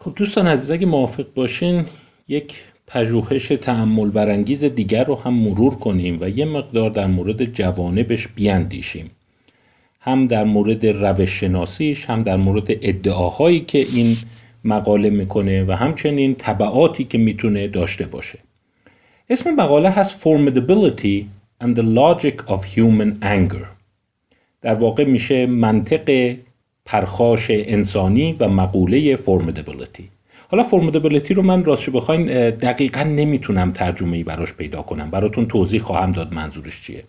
خب دوستان عزیز اگه موافق باشین یک پژوهش تعمل برانگیز دیگر رو هم مرور کنیم و یه مقدار در مورد جوانبش بیاندیشیم. هم در مورد روش شناسیش هم در مورد ادعاهایی که این مقاله می‌کنه و همچنین طبعاتی که می‌تونه داشته باشه. اسم مقاله هست Formidability and the Logic of Human Anger. در واقع میشه منطق پرخاش انسانی و مقوله Formidability. حالا فرمودبلیتی رو من راستش بخواین دقیقا نمی‌تونم ترجمه ای براش پیدا کنم. براتون توضیح خواهم داد منظورش چیه.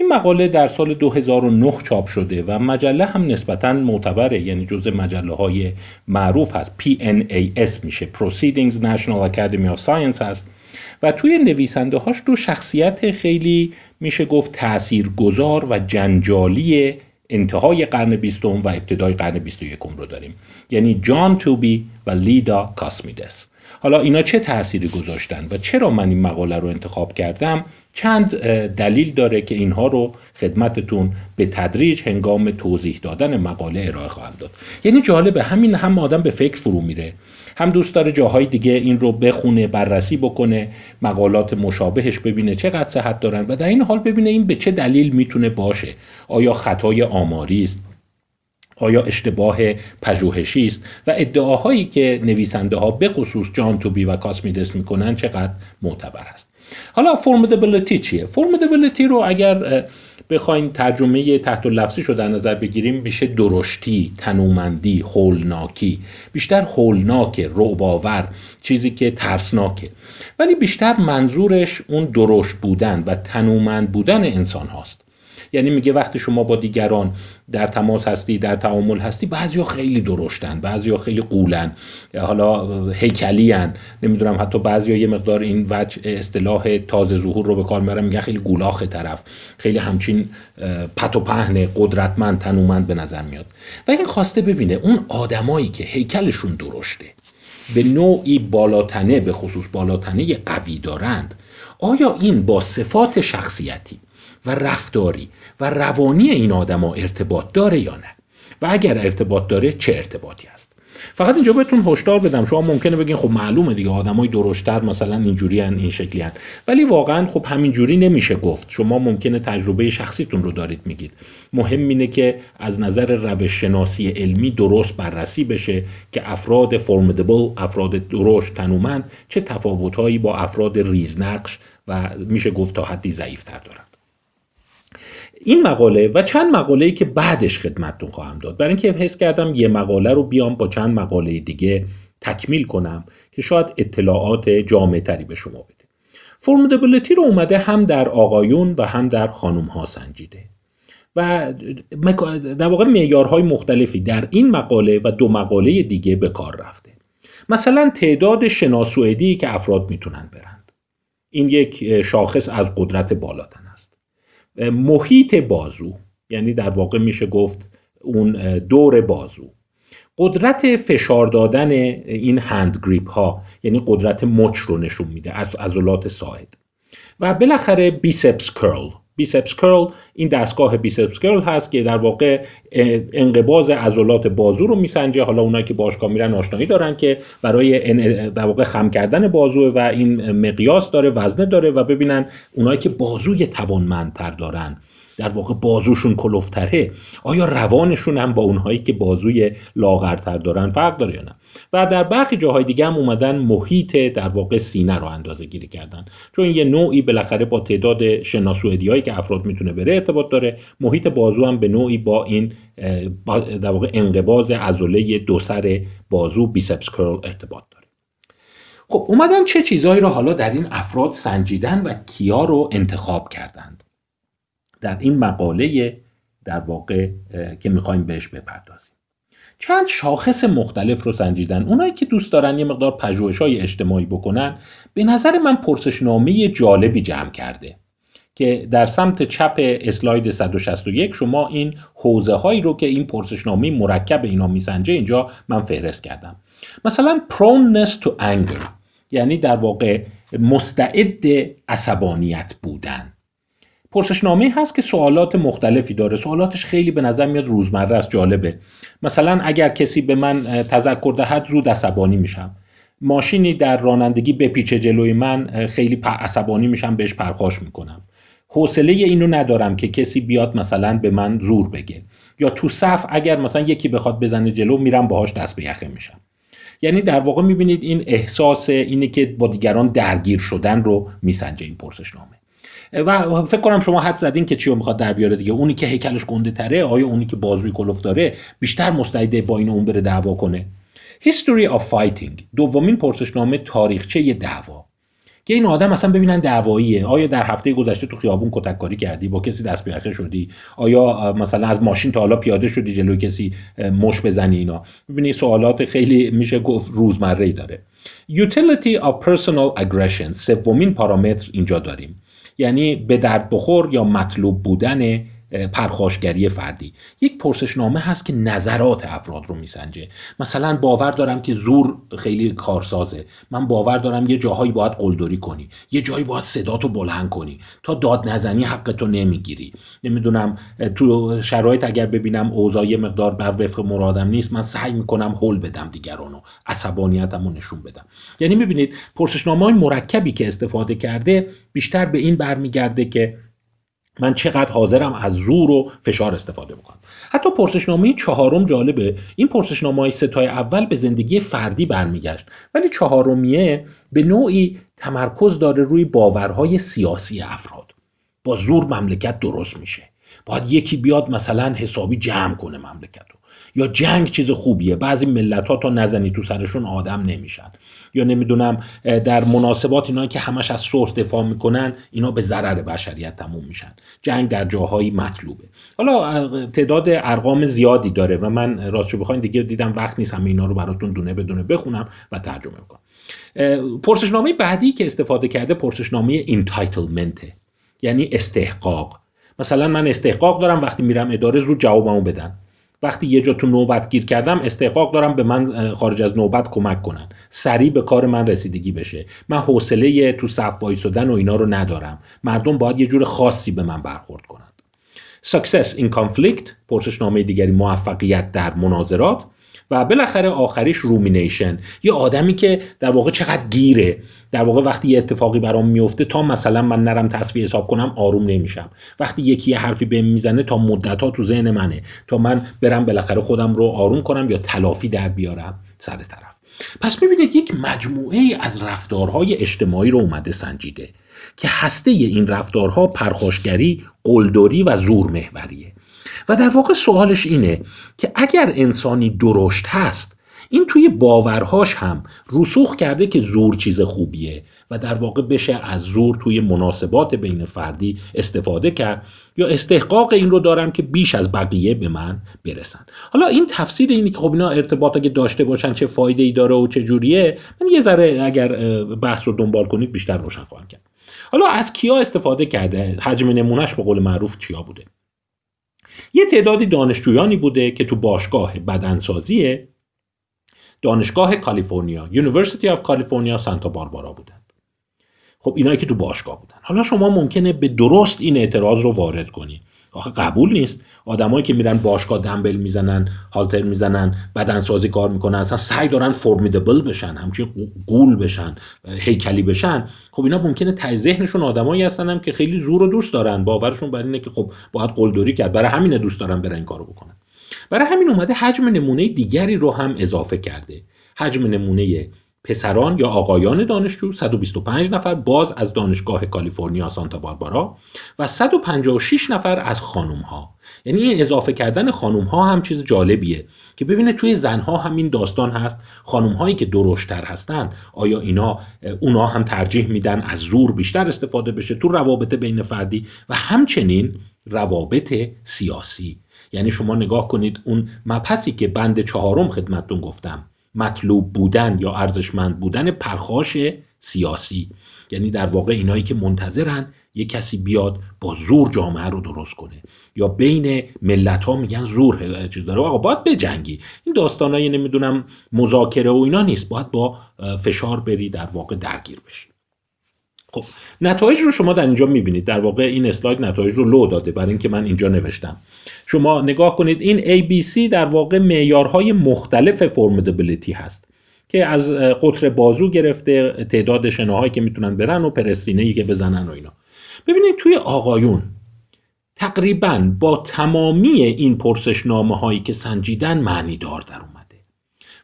این مقاله در سال 2009 چاپ شده و مجله هم نسبتا معتبره یعنی جز مجله های معروف هست. PNAS میشه Proceedings National Academy of Science هست. و توی نویسنده هاش دو شخصیت خیلی میشه گفت تأثیر گذار و جنجالی انتهای قرن بیستم و ابتدای قرن بیست رو داریم. یعنی جان توبی و لیدا کاسمیدس. حالا اینا چه تأثیری گذاشتن و چرا من این مقاله رو انتخاب کردم؟ چند دلیل داره که اینها رو خدمتتون به تدریج هنگام توضیح دادن مقاله ارائه خواهم داد. یعنی جالبه همین هم آدم به فکر فرو میره. هم دوست داره جاهای دیگه این رو بخونه بررسی بکنه مقالات مشابهش ببینه چقدر صحت دارن و در این حال ببینه این به چه دلیل می‌تونه باشه. آیا خطای آماری است؟ آیا اشتباه پژوهشی است؟ و ادعاهایی که نویسنده ها به خصوص جان توبی و کاسمیدس می‌کنن چقدر معتبر است؟ حالا فرمودبلیتی چیه؟ فرمودبلیتی رو اگر بخوایم ترجمه تحت لفظی رو در نظر بگیریم میشه درشتی، تنومندی، هولناکی. بیشتر هولناکه، رعباور چیزی که ترسناکه. ولی بیشتر منظورش اون درشت بودن و تنومند بودن انسان هاست. یعنی میگه وقتی شما با دیگران در تماس هستی در تعامل هستی بعضیا خیلی درشتن بعضیا خیلی قولن حالا هیکلی هن. نمی‌دونم حتی بعضیا یه مقدار این وجه اصطلاح تازه ظهور رو به کار می‌برن میگن خیلی گولاخ طرف خیلی همچین پت و پهن قدرتمند تنومند به نظر میاد و این خواسته ببینه اون آدمایی که هیکلشون درشته به نوعی بالاتنه به خصوص بالاتنه قوی دارند آیا این با صفات شخصیتی و رفتاری و روانی این آدما ارتباط داره یا نه. و اگر ارتباط داره چه ارتباطی است؟ فقط اینجا بهتون هشدار بدم. شما ممکنه بگین خب معلومه دیگه آدمای درشتر مثلا اینجوری هن این شکلی هن. ولی واقعا خب همینجوری نمیشه گفت. شما ممکنه تجربه شخصیتون رو دارید میگید. مهم اینه که از نظر روش شناسی علمی درست بررسی بشه که افراد فرمدبل افراد درشت تنومند چه تفاوتهایی با افراد ریزنقش و میشه گفت تا حدی ضعیفتر دارن. این مقاله و چند مقاله ای که بعدش خدمتتون خواهم داد. برای اینکه حس کردم یه مقاله رو بیام با چند مقاله دیگه تکمیل کنم که شاید اطلاعات جامع تری به شما بده. فرمودبلیتی رو اومده هم در آقایون و هم در خانم ها سنجیده. و در واقع معیارهای مختلفی در این مقاله و دو مقاله دیگه به کار رفته. مثلا تعداد شناسوئدی که افراد می‌تونن برند. این یک شاخص از قدرت بالاتر. محیط بازو یعنی در واقع میشه گفت اون دور بازو. قدرت فشار دادن این هند گریپ ها یعنی قدرت مچ رو نشون میده از عضلات ساعد. و بالاخره بیسپس کرل. بیسپس کرل این دستگاه بیسپس کرل هست که در واقع انقباز عضلات بازو رو میسنجه. حالا اونایی که باشگاه میرن آشنایی دارن که برای در واقع خم کردن بازو و این مقیاس داره وزنه داره و ببینن اونایی که بازوی توانمندتر دارن. در واقع بازوشون کلوفتره آیا روانشون هم با اونهایی که بازوی لاغرتر دارن فرق داره یا نه؟ و در برخی جاهای دیگه هم اومدن محیط در واقع سینه رو اندازه گیری کردن. چون یه نوعی بالاخره با تعداد شناسوئدی هایی که افراد می‌تونه بره ارتباط داره محیط بازو هم به نوعی با این در واقع انقباز عضله دو سر بازو بیسپس کرل ارتباط داره. خب اومدن چه چیزهایی رو حالا در این افراد سنجیدن و کیا رو انتخاب کردند؟ در این مقاله در واقع که می‌خوایم بهش بپردازیم. چند شاخص مختلف رو سنجیدن. اونایی که دوست دارن یه مقدار پژوهش های اجتماعی بکنن به نظر من پرسشنامه جالبی جمع کرده که در سمت چپ اسلاید 161 شما این حوزه هایی رو که این پرسشنامه مرکب اینا میسنجه اینجا من فهرست کردم. مثلا proneness to anger یعنی در واقع مستعد عصبانیت بودن. پرسشنامه هست که سوالات مختلفی داره. سوالاتش خیلی به نظر میاد روزمره است جالبه. مثلا اگر کسی به من تذکر دهد زود عصبانی میشم. ماشینی در رانندگی بپیچه جلوی من خیلی عصبانی میشم بهش پرخاش می‌کنم. حوصله اینو ندارم که کسی بیاد مثلا به من زور بگه. یا تو صف اگر مثلا یکی بخواد بزنه جلو میرم باهاش دست به یخه میشم. یعنی در واقع می‌بینید این احساس اینه که با دیگران درگیر شدن رو میسنجه این پرسشنامه. و فکر کنم شما حد زدین که چی رو می‌خواد در بیاره دیگه. اونی که هیکلش گنده تره آیا اونی که بازوی کلوف داره بیشتر مستعده با این اون بره دعوا کنه؟ History of Fighting دومین پرسشنامه تاریخچه دعوا. که این آدم اصلا ببینن دعواییه. آیا در هفته گذشته تو خیابون کتککاری کردی؟ با کسی دست بیاخه شدی؟ آیا مثلا از ماشین تا حالا پیاده شدی جلوی کسی مش بزنی اینا؟ ببینی سوالات خیلی میشه گفت روزمره داره. Utility of Personal Aggression سومین پارامتر اینجا داریم. یعنی به درد بخور یا مطلوب بودن پرخاشگری فردی. یک پرسشنامه هست که نظرات افراد رو میسنجه. مثلا باور دارم که زور خیلی کارسازه. من باور دارم یه جاهایی باید قلدری کنی. یه جایی باید صداتو بلند کنی. تا داد نزنی حقتو نمی‌گیری. نمی‌دونم تو شرایط اگر ببینم اوضاع یه مقدار بر وفق مرادم نیست من سعی می‌کنم هول بدم دیگرانو. عصبانیتمو نشون بدم. یعنی می‌بینید پرسشنامه های مرکبی که استفاده کرده بیشتر به این برمیگرده که من چقدر حاضرم از زور و فشار استفاده بکنم. حتی پرسشنامه چهارم جالبه. این پرسشنامه های ستای اول به زندگی فردی برمیگشت ولی چهارمیه به نوعی تمرکز داره روی باورهای سیاسی افراد. با زور مملکت درست میشه. باید یکی بیاد مثلا حسابی جمع کنه مملکت رو یا جنگ چیز خوبیه. بعضی ملت ها تا نزنی تو سرشون آدم نمیشن. یا نمی‌دونم در مناسبات اینا که همش از صلح دفاع می‌کنن اینا به ضرر بشریت تموم میشن. جنگ در جاهایی مطلوبه. حالا تعداد ارقام زیادی داره و من راستشو بخواین دیگه دیدم وقت نیست همه اینا رو براتون دونه بدونه بخونم و ترجمه کنم پرسشنامه بعدی که استفاده کرده پرسشنامه اینتایتلمنته یعنی استحقاق. مثلا من استحقاق دارم وقتی میرم اداره زود جوابمو بدن. وقتی یه جا تو نوبت گیر کردم استحقاق دارم به من خارج از نوبت کمک کنن. سریع به کار من رسیدگی بشه. من حوصله تو صف وایسادن و اینا رو ندارم. مردم باید یه جور خاصی به من برخورد کنند. Success in conflict پرسشنامه دیگری موفقیت در مناظرات. و بالاخره آخریش رومینیشن یه آدمی که در واقع چقدر گیره. در واقع وقتی یه اتفاقی برام میفته تا مثلا من نرم تصویر حساب کنم آروم نمیشم. وقتی یکی یه حرفی بهم می‌زنه تا مدت ها تو ذهن منه. تا من برم بالاخره خودم رو آروم کنم یا تلافی در بیارم سر طرف. پس ببینید یک مجموعه از رفتارهای اجتماعی رو اومده سنجیده که هسته این رفتارها پرخاشگری، قلدری و زور محوریه و در واقع سوالش اینه که اگر انسانی درشت هست این توی باورهاش هم رسوخ کرده که زور چیز خوبیه و در واقع بشه از زور توی مناسبات بین فردی استفاده کرد یا استحقاق این رو دارم که بیش از بقیه به من برسن. حالا این تفسیر اینی که خب اینا ارتباط اگه داشته باشن چه فایده ای داره و چه جوریه من یه ذره اگر بحث رو دنبال کنید بیشتر روشن خواهم کرد. حالا از کیا استفاده کرده؟ حجم نمونهش به قول معروف چیا بوده؟ یه تعدادی دانشجویانی بوده که تو باشگاه بدنسازی دانشگاه کالیفرنیا University of California سانتا باربارا بودند خب اینایی که تو باشگاه بودن. حالا شما ممکنه به درست این اعتراض رو وارد کنید آخه قبول نیست. آدمایی که میرن باشگاه دنبل می‌زنن هالتر می‌زنن بدنسازی کار می‌کنن اصلا سعی دارن فرمیدبل بشن همچین قول بشن هیکلی بشن. خب اینا ممکنه ته ذهنشون آدمایی هستن هم که خیلی زور و دوست دارن. باورشون بر اینه که خب باید قلدری کرد. برای همین دوست دارن برن این کارو بکنن. برای همین اومده حجم نمونه دیگری رو هم اضافه کرده. حجم نمونه پسران یا آقایان دانشجو 125 نفر باز از دانشگاه کالیفرنیا سانتا باربارا و 156 نفر از خانم ها یعنی این اضافه کردن خانم ها هم چیز جالبیه که ببینه توی زنها هم این داستان هست خانم هایی که درشتر هستند آیا اینا اونا هم ترجیح میدن از زور بیشتر استفاده بشه تو روابط بین فردی؟ و همچنین روابط سیاسی. یعنی شما نگاه کنید اون مبحثی که بند چهارم خدمتتون گفتم. مطلوب بودن یا ارزشمند بودن پرخاش سیاسی. یعنی در واقع اینایی که منتظرن یه کسی بیاد با زور جامعه رو درست کنه. یا بین ملت ها میگن زور چیز داره. آقا باید بجنگی. این داستانایی نمی‌دونم مذاکره و اینا نیست. باید با فشار بری در واقع درگیر بشی. خب نتایج رو شما در اینجا می‌بینید. در واقع این اسلاید نتایج رو لو داده برای اینکه من اینجا نوشتم. شما نگاه کنید این ABC در واقع معیارهای مختلف فرمدبلیتی هست که از قطر بازو گرفته تعداد شناهایی که می‌تونن برن و پرستینه که بزنن و اینا. ببینید توی آقایون تقریبا با تمامی این پرسشنامه هایی که سنجیدن معنی دار در اومده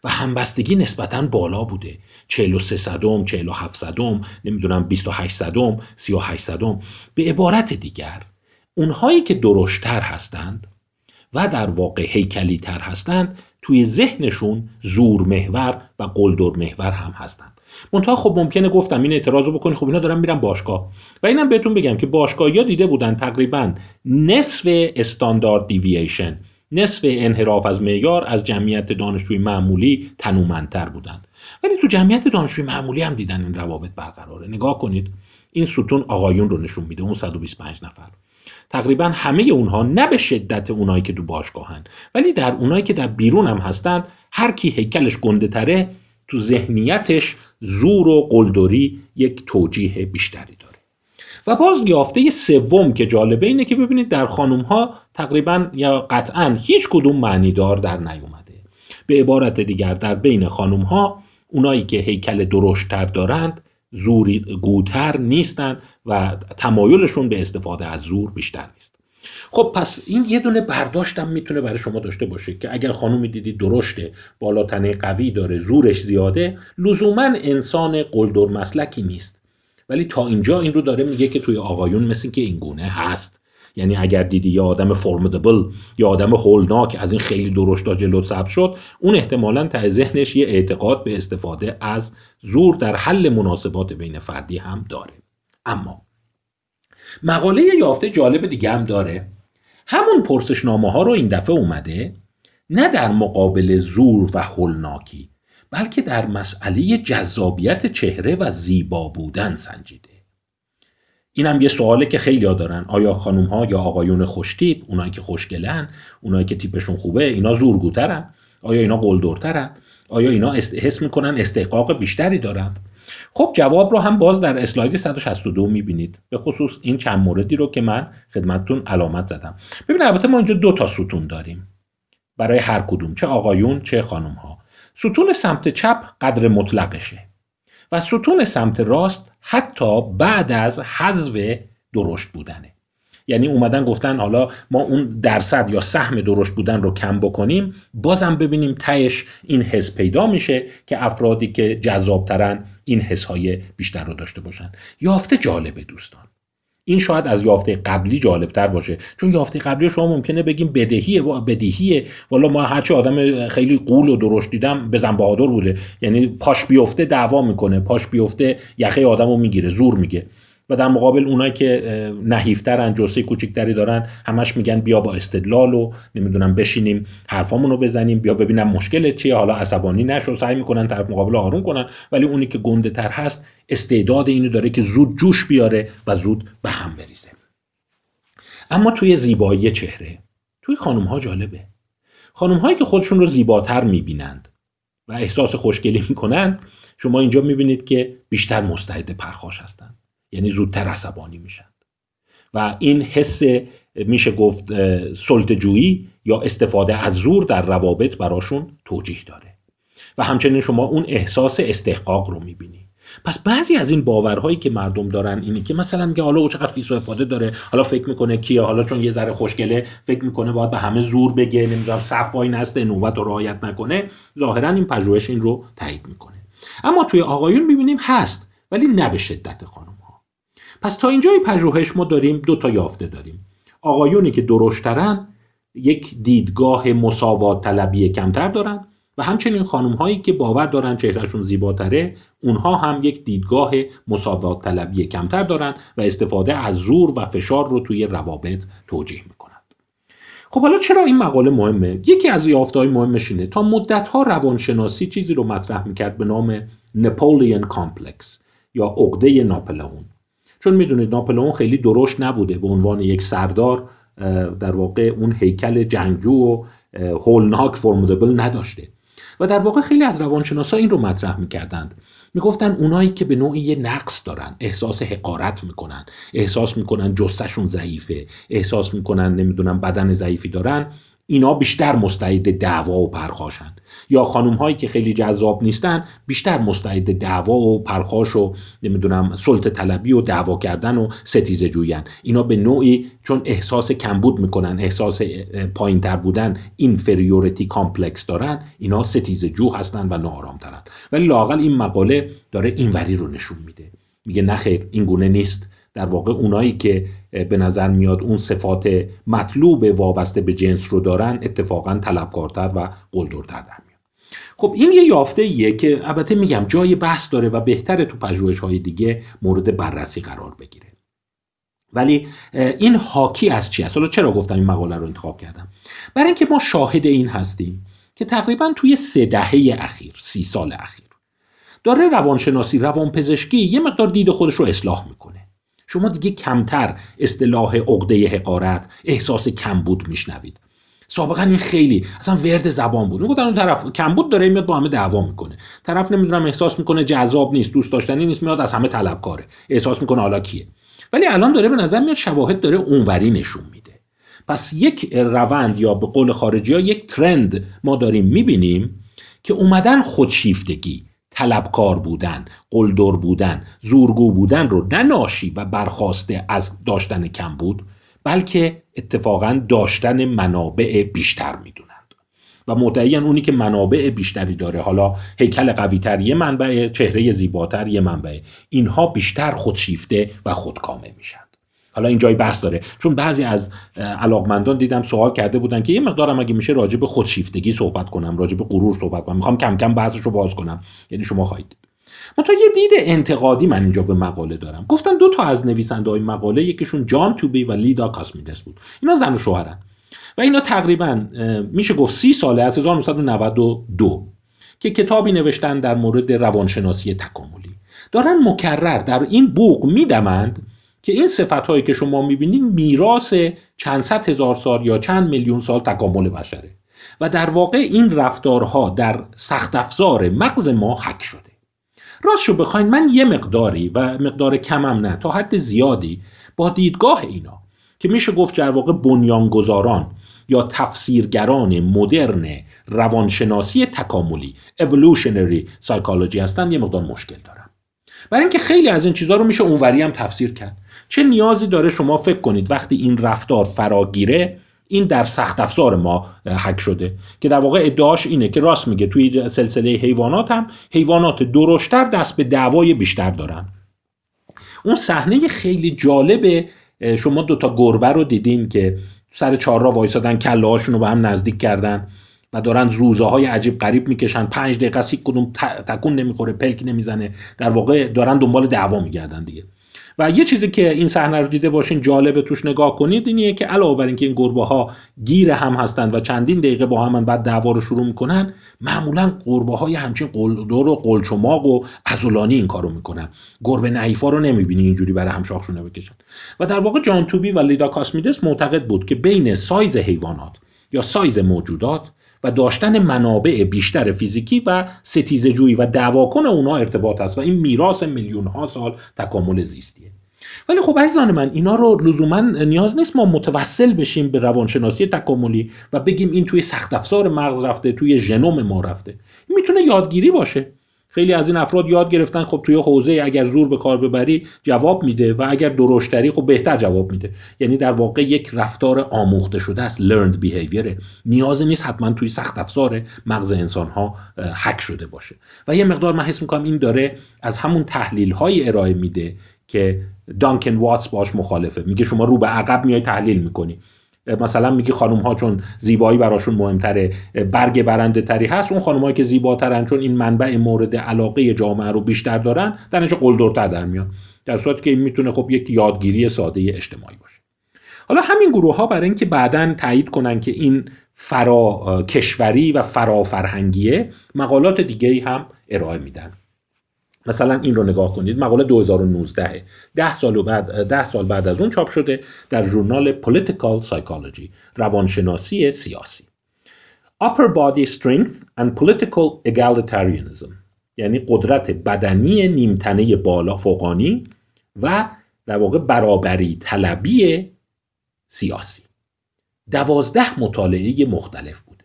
و همبستگی نسبتا بالا بوده. 43 صدم 47 صدم نمی‌دونم 28 صدم 38 صدم. به عبارت دیگر اونهایی که درشتر هستند و در واقع هیکلی تر هستند توی ذهنشون زور محور و قلدر محور هم هستند. منتها خب ممکنه گفتم این اعتراض رو بکنی خب اینا دارن میرن باشگاه. و اینم بهتون بگم که باشگاه یا دیده بودن تقریبا نصف استاندارد دیوییشن نصف انحراف از معیار از جمعیت دانشجوی معمولی تنومندتر بودند ولی تو جمعیت دانشجوی معمولی هم دیدن این روابط برقراره. نگاه کنید این ستون آقایون رو نشون میده اون 125 نفر. تقریبا همه اونها نه به شدت اونایی که تو باشگاهن ولی در اونایی که در بیرون هم هستند هر کی هیکلش گنده تره تو ذهنیتش زور و قلدری یک توجیه بیشتری داره. و باز یافته سوم که جالبه اینه که ببینید در خانم ها تقریبا یا قطعا هیچ کدوم معنیدار در نیومده. به عبارت دیگر در بین خانم ها اونایی که هیکل درشتتر دارند زوری گوتر نیستند و تمایلشون به استفاده از زور بیشتر نیست. خب پس این یه دونه برداشتم می‌تونه برای شما داشته باشه که اگر خانومی دیدید درشته بالاتنه قوی داره زورش زیاده لزوما انسان قلدر مسلکی نیست. ولی تا اینجا این رو داره میگه که توی آقایون مثل که این گونه هست. یعنی اگر دیدی یه آدم فرمدبل یا آدم هولناک از این خیلی درشتا جلو ثبت شد اون احتمالا ته ذهنش یه اعتقاد به استفاده از زور در حل مناسبات بین فردی هم داره. اما مقاله یافته جالب دیگه هم داره. همون پرسشنامه ها رو این دفعه اومده نه در مقابل زور و هولناکی بلکه در مسئله جذابیت چهره و زیبا بودن سنجیده. این هم یه سواله که خیلی ها دارن. آیا خانوم ها یا آقایون خوشتیپ اونایی که خوشگلن اونایی که تیپشون خوبه اینا زورگوترن؟ آیا اینا قلدرترن؟ آیا اینا حس می‌کنن استحقاق بیشتری دارند؟ خب جواب رو هم باز در اسلاید 162 می‌بینید. به خصوص این چند موردی رو که من خدمتتون علامت زدم. ببینید البته ما اینجا دو تا ستون داریم. برای هر کدوم چه آقایون چه خانم ها ستون سمت چپ قدر مطلقشه. و ستون سمت راست حتی بعد از حذف درشت بودنه. یعنی اومدن گفتن حالا ما اون درصد یا سهم درشت بودن رو کم بکنیم بازم ببینیم تهش این حس پیدا میشه که افرادی که جذابترن این حس های بیشتر رو داشته باشن. یافته جالبه دوستان. این شاید از یافته قبلی جالب تر باشه. چون یافته قبلی شما ممکنه بگیم بدهیه و بدیهیه. والا ما هرچی آدم خیلی قول و درشت دیدم بزن بهادر بوده. یعنی پاش بیفته دعوا می‌کنه پاش بیفته یخه آدمو می‌گیره زور میگه. و در مقابل اونایی که نحیفترن جسه کوچکتری دارن همش میگن بیا با استدلال و نمی‌دونم بشینیم حرفامون بزنیم بیا ببینم مشکل چیه حالا عصبانی نشو سعی می‌کنن طرف مقابل آروم کنن. ولی اونی که گنده تر هست استعداد اینو داره که زود جوش بیاره و زود به هم بریزه. اما توی زیبایی چهره توی خانم ها جالبه. خانم هایی که خودشون رو زیباتر می‌بینند و احساس خوشگلی می‌کنند شما اینجا می‌بینید که بیشتر مستعد پرخاش هستند یعنی زودتر عصبانی میشن. و این حس میشه گفت سلطه‌جویی یا استفاده از زور در روابط براشون توجیه داره. و همچنین شما اون احساس استحقاق رو می‌بینی. پس بعضی از این باورهایی که مردم دارن اینی که مثلا میگه حالا او چقدر فیس و افاده داره حالا فکر می‌کنه کیه حالا چون یه ذره خوشگله فکر می‌کنه باید به همه زور بگه نمی‌دونم صف واینسته نوبت رو رعایت نکنه ظاهرا این پژوهش این رو تایید می‌کنه. اما توی آقایون می‌بینیم هست ولی نه به شدت خانم. پس تا اینجای پژوهش ما داریم دو تا یافته داریم. آقایونی که درشترن یک دیدگاه مساوات طلبی کمتر دارن و همچنین خانم هایی که باور دارن چهرهشون زیباتره اونها هم یک دیدگاه مساوات طلبی کمتر دارن و استفاده از زور و فشار رو توی روابط توجیه می‌کنند خب حالا چرا این مقاله مهمه؟ یکی از یافته های مهمش اینه. تا مدت ها روانشناسی چیزی رو مطرح می‌کرد به نام Napoleon complex یا عقده ناپلئون. چون می‌دونید ناپلئون خیلی درشت نبوده به عنوان یک سردار در واقع اون هیکل جنگجو و هولناک formidable نداشته. و در واقع خیلی از روانشناسا این رو مطرح می‌کردند. می‌گفتن اونایی که به نوعی یه نقص دارن احساس حقارت می‌کنن احساس می‌کنن جثه‌شون ضعیفه احساس می‌کنن نمی‌دونم بدن ضعیفی دارن اینا بیشتر مستعد دعوا و پرخاشن. یا خانم هایی که خیلی جذاب نیستن بیشتر مستعد دعوا و پرخاش و نمی‌دونم سلطه طلبی و دعوا کردن و ستیزه جوین اینا به نوعی چون احساس کمبود می‌کنن احساس پایین تر بودن inferiority complex دارن اینا ستیزه جو هستن و ترن ولی لاقل این مقاله داره اینوری رو نشون میده. میگه نخیر این گونه نیست. در واقع اونایی که به نظر میاد اون صفات مطلوب وابسته به جنس رو دارن اتفاقا طلبکارتر و قلدرتر در میاد. خب این یه یافته ایه که البته میگم جای بحث داره و بهتره تو پژوهش های دیگه مورد بررسی قرار بگیره. ولی این حاکی از چی است حالا چرا گفتم این مقاله رو انتخاب کردم؟ برای اینکه ما شاهد این هستیم که تقریبا توی سه دهه اخیر سی سال اخیر داره روانشناسی روانپزشکی یه مقدار دید خودش رو اصلاح می‌کنه. شما دیگه کمتر اصطلاح عقده حقارت احساس کمبود میشنوید. سابقا این خیلی اصلا ورد زبان بود. می‌گفتن اون طرف کمبود داره میاد با همه دعوا می‌کنه. طرف نمی‌دونم احساس می‌کنه جذاب نیست دوست داشتنی نیست میاد از همه طلبکاره احساس می‌کنه حالا کیه. ولی الان داره به نظر میاد شواهد داره اونوری نشون میده. پس یک روند یا به قول خارجی ها یک ترند ما داریم می‌بینیم که اومدن خودشیفتگی طلبکار بودن قلدر بودن زورگو بودن رو نه ناشی و برخواسته از داشتن کم بود بلکه اتفاقا داشتن منابع بیشتر می‌دونند. و مدعیان اونی که منابع بیشتری داره حالا هیکل قویتر یه منبع چهره زیباتر یه منبع. اینها بیشتر خودشیفته و خودکامه میشن. حالا این جای بحث داره. چون بعضی از علاقمندان دیدم سوال کرده بودن که یه مقدارم اگه میشه راجع به خودشیفتگی صحبت کنم راجع به غرور صحبت کنم. می‌خوام کم کم بحثش رو باز کنم. یعنی شما خواهید. منتها یه دید انتقادی من اینجا به مقاله دارم. گفتن دو تا از نویسنده های مقاله یکیشون جان توبی و لیدا کاسمیدس بود. اینا زن و شوهرن. و اینا تقریبا میشه گفت سی ساله از 1992 که کتابی نوشتن در مورد روانشناسی تکاملی. دارن مکرر در این بوق میدمند که این صفت هایی که شما می‌بینید میراث چند صد هزار سال یا چند میلیون سال تکامل بشره. و در واقع این رفتارها در سخت افزار مغز ما حک شده. راستشو بخواین من یه مقداری و مقدار کمم نه تا حد زیادی با دیدگاه اینا که میشه گفت در واقع بنیانگذاران یا تفسیرگران مدرن روانشناسی تکاملی evolutionary psychology هستن یه مقدار مشکل دارم برای اینکه خیلی از این چیزها رو میشه اونوری هم تفسیر کرد. چه نیازی داره شما فکر کنید وقتی این رفتار فراگیره این در سخت افزار ما حک شده. که در واقع ادعاش اینه که راست میگه توی سلسله حیوانات هم حیوانات درشتر دست به دعوای بیشتر دارن. اون صحنه خیلی جالب شما دوتا گربه رو دیدین که سر چهار را وایسادن کله هاشون رو به هم نزدیک کردن و دارن روزه های عجیب غریب می‌کشن. پنج دقیقه سی کدوم تکون نمی‌خوره پلک نمی‌زنه. در واقع دارن دنبال دعوا میگردن دیگه. و یه چیزی که این صحنه رو دیده باشین جالبه توش نگاه کنید اینیه که علاوه بر اینکه این گربه ها گیر هم هستند و چندین دقیقه با هم بعد دعوا رو شروع می‌کنن معمولا گربه های همچین قلدر و قلچماق و عضلانی این کارو می‌کنن. گربه نحیفا رو نمی‌بینی اینجوری برای هم شاخشونه بکشن. و در واقع جان توبی و لیدا کاسمیدس معتقد بود که بین سایز حیوانات یا سایز موجودات و داشتن منابع بیشتر فیزیکی و ستیزه جویی و دعواکن اونا ارتباط است و این میراث میلیون ها سال تکامل زیستیه. ولی خب عزیزان من اینا رو لزوما نیاز نیست ما متوسل بشیم به روانشناسی تکاملی و بگیم این توی سخت افزار مغز رفته توی ژنوم ما رفته. می‌تونه یادگیری باشه. خیلی از این افراد یاد گرفتن خب توی حوزه اگر زور به کار ببری جواب میده و اگر درشتری خب بهتر جواب میده. یعنی در واقع یک رفتار آموخته شده است learned behavior. نیازی نیست حتما توی سخت افزار مغز انسان ها حک شده باشه. و یه مقدار من حس می‌کنم این داره از همون تحلیل های ارائه میده که دانکن واتس باش مخالفه. میگه شما رو به عقب میای تحلیل می‌کنی. مثلا میگی خانم ها چون زیبایی براشون مهمتره برگ برنده تری هست اون خانم که زیباترن چون این منبع مورد علاقه جامعه رو بیشتر دارن در اینجا قلدرتر در میان. در صورتی که این می‌تونه خب یک یادگیری ساده اجتماعی باشه. حالا همین گروه ها برای اینکه بعدا تایید کنن که این فرا کشوری و فرا فرهنگیه مقالات دیگه هم ارائه میدن. مثلا این رو نگاه کنید مقاله 2019 ده سال بعد ده سال بعد از اون چاپ شده در ژورنال Political Psychology روانشناسی سیاسی. Upper body strength and political egalitarianism یعنی قدرت بدنی نیمتنه بالا فوقانی و در واقع برابری طلبی سیاسی. دوازده مطالعه مختلف بوده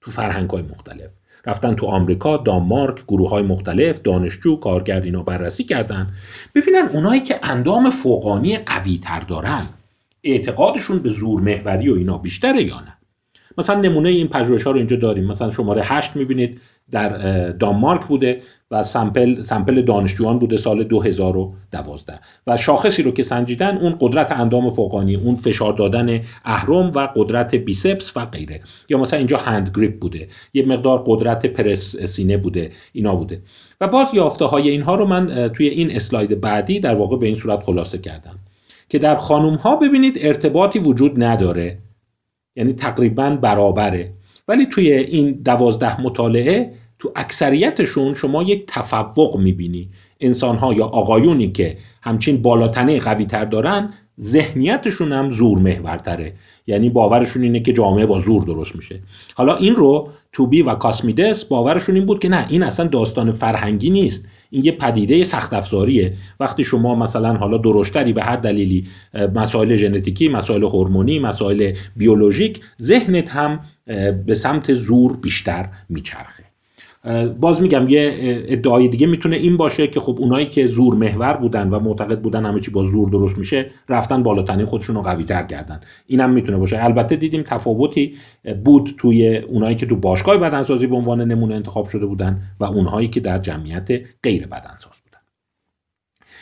تو فرهنگ های مختلف. رفتن تو آمریکا، دانمارک، گروه های مختلف، دانشجو، کارگر اینا بررسی کردن. ببینن اونایی که اندام فوقانی قوی تر دارن اعتقادشون به زور محوری و اینا بیشتره یا نه؟ مثلا نمونه این پژوهش ها رو اینجا داریم. مثلا شماره 8 می‌بینید. در دانمارک بوده و سمپل سمپل دانشجویان بوده سال 2012 و شاخصی رو که سنجیدن اون قدرت اندام فوقانی اون فشار دادن اهرم و قدرت بیسپس و غیره. یا مثلا اینجا هند گریپ بوده. یه مقدار قدرت پرس سینه بوده. اینا بوده. و باز یافته های اینها رو من توی این اسلاید بعدی در واقع به این صورت خلاصه کردم. که در خانم ها ببینید ارتباطی وجود نداره. یعنی تقریبا برابره. ولی توی این دوازده مطالعه تو اکثریتشون شما یک تفوق می‌بینی. انسان ها یا آقایونی که همچین بالاتنه قوی تر دارن ذهنیتشون هم زور محورتره. یعنی باورشون اینه که جامعه با زور درست میشه. حالا این رو توبی و کاسمیدس باورشون این بود که نه این اصلا داستان فرهنگی نیست. این یه پدیده سخت افزاریه وقتی شما مثلا حالا درشتری به هر دلیلی مسائل ژنتیکی مسائل هورمونی مسائل بیولوژیک ذهنت هم به سمت زور بیشتر میچرخه. باز میگم یه ادعای دیگه می‌تونه این باشه که خب اونایی که زور محور بودن و معتقد بودن همه چی با زور درست میشه رفتن بالاتنی خودشون رو قوی تر کردن. اینم می‌تونه باشه. البته دیدیم تفاوتی بود توی اونایی که تو باشگاه بدنسازی به عنوان نمونه انتخاب شده بودن و اونهایی که در جمعیت غیر بدنساز بودن.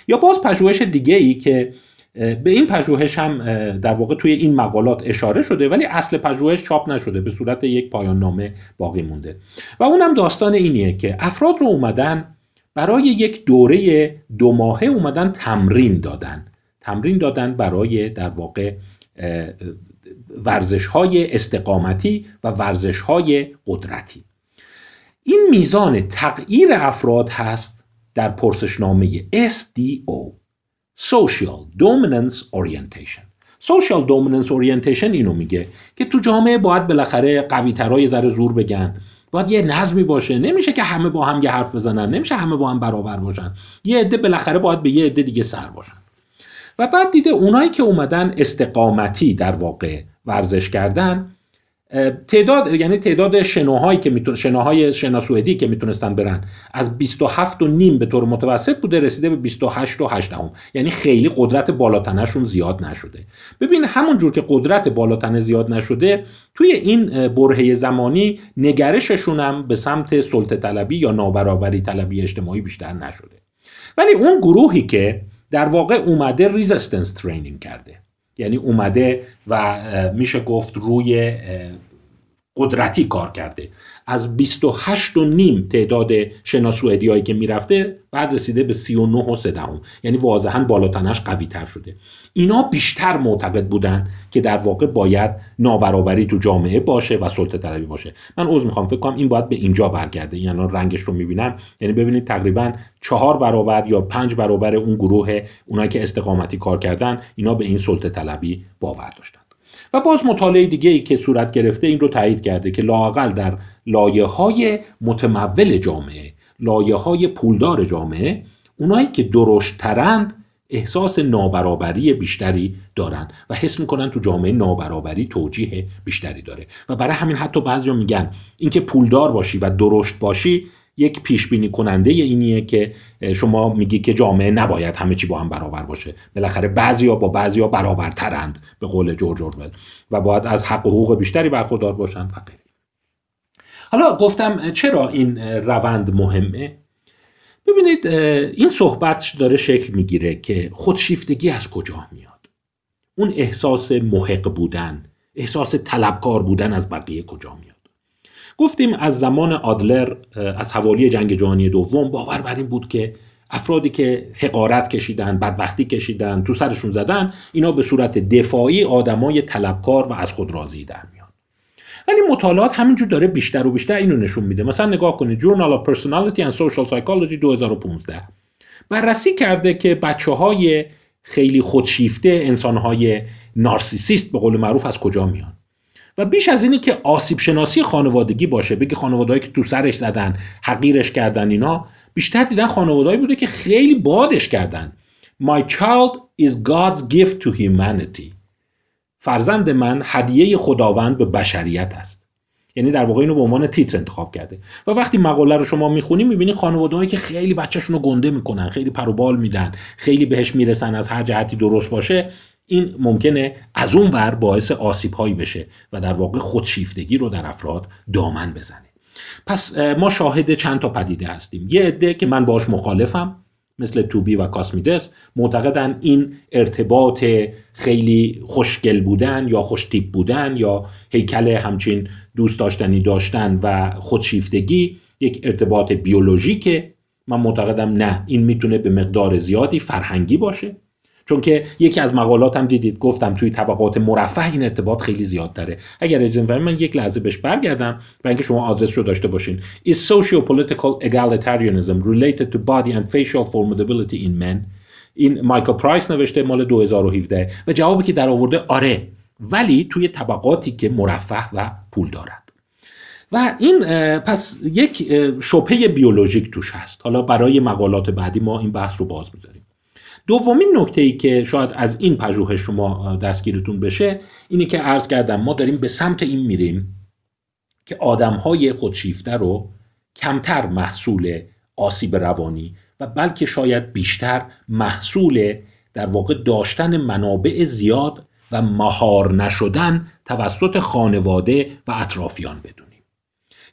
یا باز پژوهش دیگه ای که به این پژوهش هم در واقع توی این مقالات اشاره شده ولی اصل پژوهش چاپ نشده به صورت یک پایان نامه باقی مونده. و اونم داستان اینیه که افراد رو اومدن برای یک دوره دو ماهه اومدن تمرین دادن. تمرین دادن برای در واقع ورزش های استقامتی و ورزش های قدرتی. این میزان تغییر افراد هست در پرسشنامه SDO Social Dominance Orientation. Social Dominance Orientation اینو میگه که تو جامعه باید بالاخره قوی ترای ذره زور بگن. باید یه نظمی باشه. نمیشه که همه با هم یه حرف بزنن. نمیشه همه با هم برابر باشن. یه عده بالاخره باید به یه عده دیگه سر باشن. و بعد دیده اونایی که اومدن استقامتی در واقع ورزش کردن تعداد یعنی تعداد شناهایی که میتون شناهای شناسوئدی که می‌تونستن برن از 27 و نیم به طور متوسط بوده رسیده به 28 و 8 هم. یعنی خیلی قدرت بالاتنشون زیاد نشده. ببین همون جور که قدرت بالاتنه زیاد نشده توی این برهه زمانی نگرششون هم به سمت سلطه طلبی یا نابرابری طلبی اجتماعی بیشتر نشده. ولی اون گروهی که در واقع اومده resistance training کرده. یعنی اومده و میشه گفت روی قدرتی کار کرده. از 28 و نیم تعداد شنا سوئدی هایی که می‌رفته بعد رسیده به 39 و 3 یعنی واضحا بالاتنش قوی تر شده. اینا بیشتر معتقد بودن که در واقع باید نابرابری تو جامعه باشه و سلطه طلبی باشه. من عذر می‌خوام فکر کنم این باید به اینجا برگرده. یعنی رنگش رو می‌بینم. یعنی ببینید تقریبا چهار برابر یا پنج برابر اون گروه اونایی که استقامتی کار کردن اینا به این سلطه طلبی باور داشتن. و باز مطالعه دیگه ای که صورت گرفته این رو تایید کرده که لاقل در لایه های متمول جامعه لایه های پولدار جامعه اونایی که درشترند احساس نابرابری بیشتری دارن و حس می‌کنن تو جامعه نابرابری توجیه بیشتری داره. و برای همین حتی بعضیا میگن اینکه پولدار باشی و درشت باشی یک پیش بینی کننده اینیه که شما میگی که جامعه نباید همه چی با هم برابر باشه. بالاخره بعضیا با بعضیا برابرترند به قول جورج اورول و باید از حق و حقوق بیشتری برخوردار باشن و حالا گفتم چرا این روند مهمه؟ ببینید این صحبت داره شکل می‌گیره که خودشیفتگی از کجا میاد؟ اون احساس محق بودن احساس طلبکار بودن از بقیه کجا میاد؟ گفتیم از زمان آدلر از حوالی جنگ جهانی دوم باور بر این بود که افرادی که حقارت کشیدن بدبختی کشیدن تو سرشون زدن اینا به صورت دفاعی آدمای طلبکار و از خود راضی در میان. ولی مطالعات همینجور داره بیشتر و بیشتر اینو نشون میده. مثلا نگاه کنید Journal of Personality and Social Psychology 2015 بررسی کرده که بچه های خیلی خودشیفته انسان های نارسیسیست به قول معروف از کجا میان. و بیش از اینی که آسیب شناسی خانوادگی باشه بگه خانوادهایی که تو سرش زدن حقیرش کردن اینا بیشتر دیدن خانوادهایی بوده که خیلی بادش کردن. My child is God's gift to humanity. فرزند من هدیه خداوند به بشریت است. یعنی در واقع اینو به عنوان تیتر انتخاب کرده. و وقتی مقاله رو شما می‌خونی می‌بینی خانوادهایی که خیلی بچهشون رو گنده می‌کنن خیلی پروبال میدن خیلی بهش می‌رسن از هر جهتی درست باشه. این ممکنه از اون ور باعث آسیب هایی بشه و در واقع خودشیفتگی رو در افراد دامن بزنه. پس ما شاهد چند تا پدیده هستیم. یه عده که من باش مخالفم مثل توبی و کاسمیدس معتقدن این ارتباط خیلی خوشگل بودن یا خوشتیپ بودن یا هیکل همچین دوست داشتنی داشتن و خودشیفتگی یک ارتباط بیولوژیکه. من معتقدم نه این می‌تونه به مقدار زیادی فرهنگی باشه. چون که یکی از مقالاتم دیدید گفتم توی طبقات مرفه این ارتباط خیلی زیاد داره. اگر اجازه من یک لحظه بهش برگردم و اینکه شما آدرس رو داشته باشین. Is socio-political egalitarianism related to body and facial formidability in men? این مایکل پرایس نوشته مال 2017 و جوابی که در آورده آره ولی توی طبقاتی که مرفه و پول دارد. و این پس یک شبهه بیولوژیک توش هست. حالا برای مقالات بعدی ما این بحث رو باز می‌ذاریم. دومین نکته ای که شاید از این پژوهش شما دستگیرتون بشه اینه که عرض کردم ما داریم به سمت این میریم که آدم های خودشیفته رو کمتر محصول آسیب روانی و بلکه شاید بیشتر محصول در واقع داشتن منابع زیاد و مهار نشدن توسط خانواده و اطرافیان بدونیم.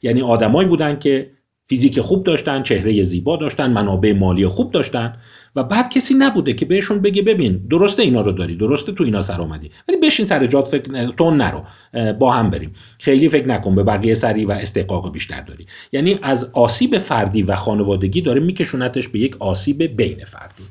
یعنی آدمایی بودن که فیزیک خوب داشتن چهره زیبا داشتن منابع مالی خوب داشتن و بعد کسی نبوده که بهشون بگه ببین درسته اینا رو داری درسته تو اینا سر آمدی ولی بشین سر جات فکر تو نرو با هم بریم. خیلی فکر نکن به بقیه سری و استحقاق بیشتر داری. یعنی از آسیب فردی و خانوادگی داره میکشونتش به یک آسیب بین فردی.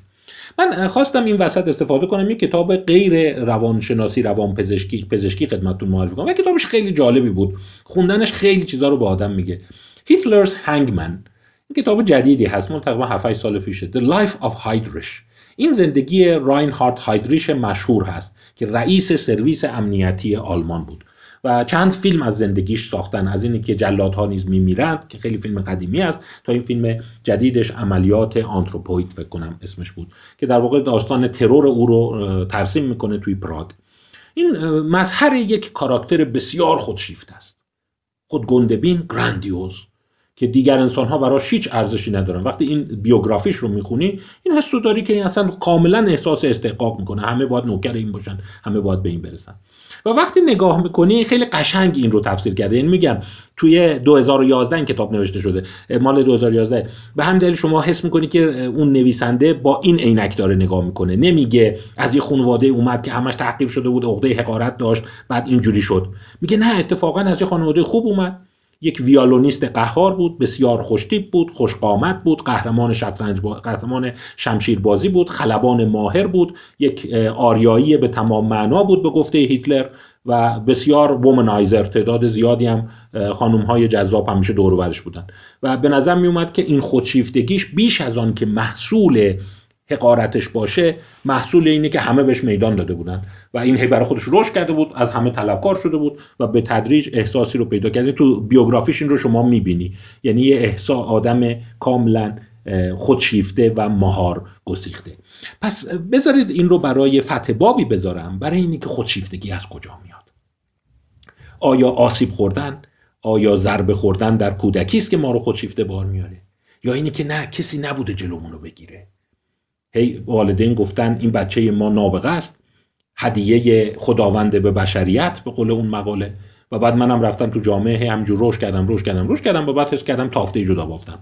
من خواستم این وسط استفاده کنم یک کتاب غیر روانشناسی روان پزشکی خدمتتون معرفی کنم. و کتابش خیلی جالبی بود. خوندنش خیلی چیزا رو به آدم میگه. هیتلرز هنگمن کتاب جدیدی هست من تقریبا 7 سال پیشه. The Life of Heydrich. این زندگی راینهارد هایدریش مشهور هست که رئیس سرویس امنیتی آلمان بود و چند فیلم از زندگیش ساختن. از اینی که جلادها نیز میمیرند که خیلی فیلم قدیمی است تا این فیلم جدیدش عملیات آنتروپوید فکر کنم اسمش بود که در واقع داستان ترور او رو ترسیم می‌کنه توی پراگ. این مظهر یک کاراکتر بسیار خودشیفته است. خودگندبین گراندیوز. که دیگر انسان ها براش هیچ ارزشی ندارن. وقتی این بیوگرافیش رو می‌خونی این حس داری که این اصلا کاملا احساس استحقاق می‌کنه. همه باید نوکر این باشن همه باید به این برسن. و وقتی نگاه می‌کنی خیلی قشنگ این رو تفسیر کرده. این یعنی میگم توی 2011 این کتاب نوشته شده. مال 2011 به هم دلیل شما حس می‌کنی که اون نویسنده با این عینک داره نگاه می‌کنه. نمیگه از یه خانواده اومد که همش تحقیر شده بود عقده حقارت داشت بعد اینجوری شد. میگه نه اتفاقا از یه خانواده خوب اومد. یک ویالونیست قهار بود بسیار خوشتیب بود خوشقامت بود قهرمان شطرنج با... قهرمان شمشیربازی بود خلبان ماهر بود یک آریایی به تمام معنا بود به گفته هیتلر و بسیار وومنایزر تعداد زیادی هم خانم های جذاب همیشه دور بودن. و به نظر می اومد که این خودشیفتگیش بیش از آن که محصول حقارتش باشه محصول اینه که همه بهش میدان داده بودن. و این هی برای خودش رشد کرده بود از همه طلبکار شده بود و به تدریج احساسی رو پیدا کرده. تو بیوگرافیش این رو شما می‌بینی. یعنی یه احساس آدم کاملا خودشیفته و مهار گسیخته. پس بذارید این رو برای فتح بابی بذارم. برای اینی که خودشیفتگی از کجا میاد؟ آیا آسیب خوردن؟ آیا ضربه خوردن در کودکی است که ما رو خودشیفته بار میاره؟ یا اینی که نه کسی نبوده جلومون رو بگیره؟ هی والدین گفتن این بچه ما نابغه است. هدیه خداوند به بشریت به قول اون مقاله. و بعد منم رفتم تو جامعه همجور روش کردم روش کردم روش کردم و بعد حس کردم تافته جدا بافتم.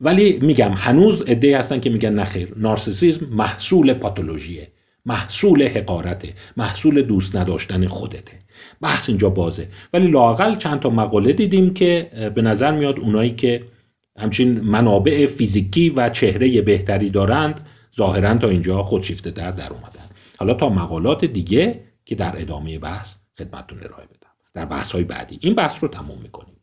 ولی میگم هنوز عده‌ای هستن که میگن نخیر نارسیسیزم محصول پاتولوژیه محصول حقارته محصول دوست نداشتن خودته. بحث اینجا بازه. ولی لاقل چند تا مقاله دیدیم که به نظر میاد اونایی که همچین منابع فیزیکی و چهره بهتری دارند ظاهرا تا اینجا خودشیفته در در اومدن. حالا تا مقالات دیگه که در ادامه بحث خدمتتون ارائه بدم. در بحث های بعدی. این بحث رو تموم می‌کنیم.